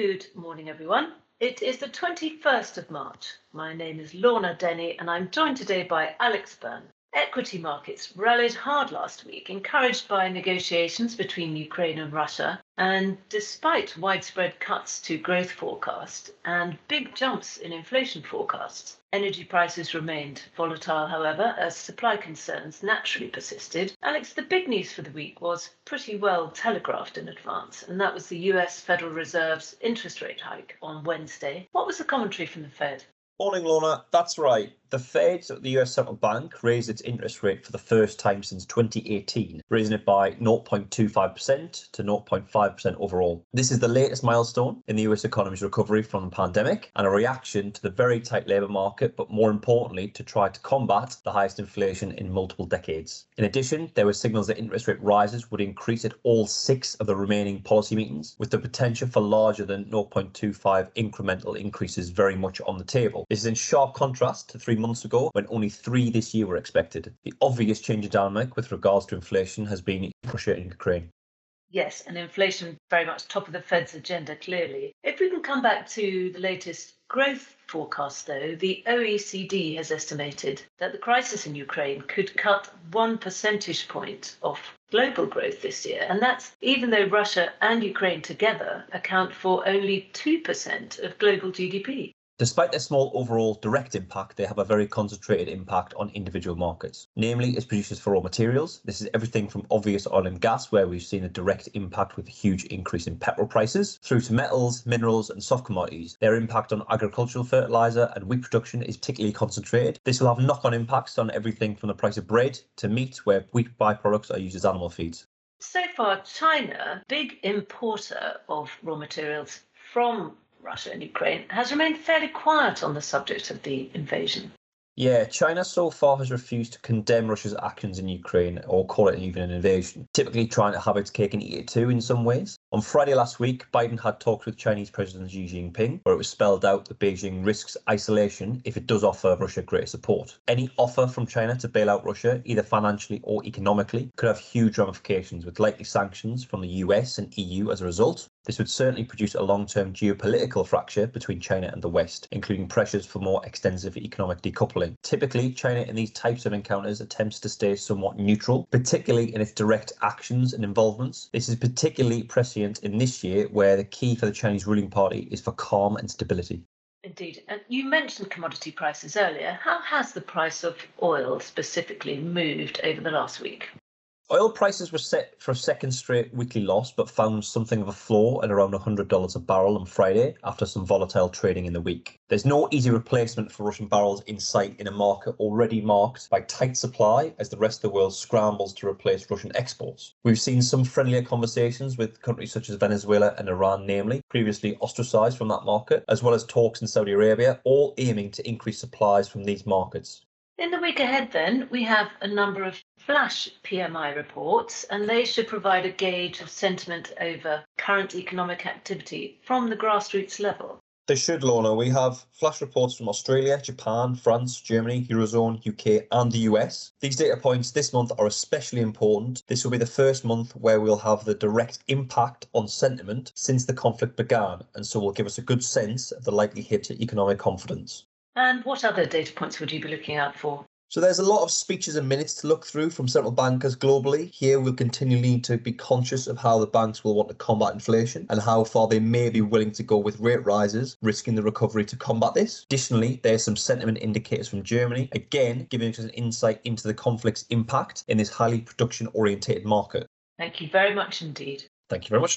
Good morning, everyone. It is the 21st of March. My name is Lorna Denny, and I'm joined today by Alex Burn. Equity markets rallied hard last week, encouraged by negotiations between Ukraine and Russia, and despite widespread cuts to growth forecasts and big jumps in inflation forecasts. Energy prices remained volatile, however, as supply concerns naturally persisted. Alex, the big news for the week was pretty well telegraphed in advance, and that was the US Federal Reserve's interest rate hike on Wednesday. What was the commentary from the Fed? Morning, Lorna. That's right. The Fed, the US Central Bank, raised its interest rate for the first time since 2018, raising it by 0.25% to 0.5% overall. This is the latest milestone in the US economy's recovery from the pandemic and a reaction to the very tight labour market, but more importantly, to try to combat the highest inflation in multiple decades. In addition, there were signals that interest rate rises would increase at all six of the remaining policy meetings, with the potential for larger than 0.25 incremental increases very much on the table. This is in sharp contrast to three months ago when only three this year were expected. The obvious change in dynamic with regards to inflation has been Russia and Ukraine. Yes, and inflation very much top of the Fed's agenda, clearly. If we can come back to the latest growth forecast, though, the OECD has estimated that the crisis in Ukraine could cut one percentage point off global growth this year. And that's even though Russia and Ukraine together account for only 2% of global GDP. Despite their small overall direct impact, they have a very concentrated impact on individual markets, namely as producers for raw materials. This is everything from obvious oil and gas, where we've seen a direct impact with a huge increase in petrol prices, through to metals, minerals, and soft commodities. Their impact on agricultural fertilizer and wheat production is particularly concentrated. This will have knock on impacts on everything from the price of bread to meat, where wheat byproducts are used as animal feeds. So far, China, big importer of raw materials from Russia and Ukraine, has remained fairly quiet on the subject of the invasion. Yeah, China so far has refused to condemn Russia's actions in Ukraine or call it even an invasion, typically trying to have its cake and eat it too in some ways. On Friday last week, Biden had talks with Chinese President Xi Jinping, where it was spelled out that Beijing risks isolation if it does offer Russia greater support. Any offer from China to bail out Russia, either financially or economically, could have huge ramifications with likely sanctions from the US and EU as a result. This would certainly produce a long term geopolitical fracture between China and the West, including pressures for more extensive economic decoupling. Typically, China in these types of encounters attempts to stay somewhat neutral, particularly in its direct actions and involvements. This is particularly prescient in this year, where the key for the Chinese ruling party is for calm and stability. Indeed. And you mentioned commodity prices earlier. How has the price of oil specifically moved over the last week? Oil prices were set for a second straight weekly loss, but found something of a floor at around $100 a barrel on Friday after some volatile trading in the week. There's no easy replacement for Russian barrels in sight in a market already marked by tight supply as the rest of the world scrambles to replace Russian exports. We've seen some friendlier conversations with countries such as Venezuela and Iran, namely, previously ostracized from that market, as well as talks in Saudi Arabia, all aiming to increase supplies from these markets. In the week ahead, then, we have a number of flash PMI reports, and they should provide a gauge of sentiment over current economic activity from the grassroots level. They should, Lorna. We have flash reports from Australia, Japan, France, Germany, Eurozone, UK, and the US. These data points this month are especially important. This will be the first month where we'll have the direct impact on sentiment since the conflict began, and so will give us a good sense of the likely hit to economic confidence. And what other data points would you be looking out for? So there's a lot of speeches and minutes to look through from central bankers globally. Here we'll continue need to be conscious of how the banks will want to combat inflation and how far they may be willing to go with rate rises, risking the recovery to combat this. Additionally, there's some sentiment indicators from Germany, again giving us an insight into the conflict's impact in this highly production orientated market. Thank you very much indeed. Thank you very much.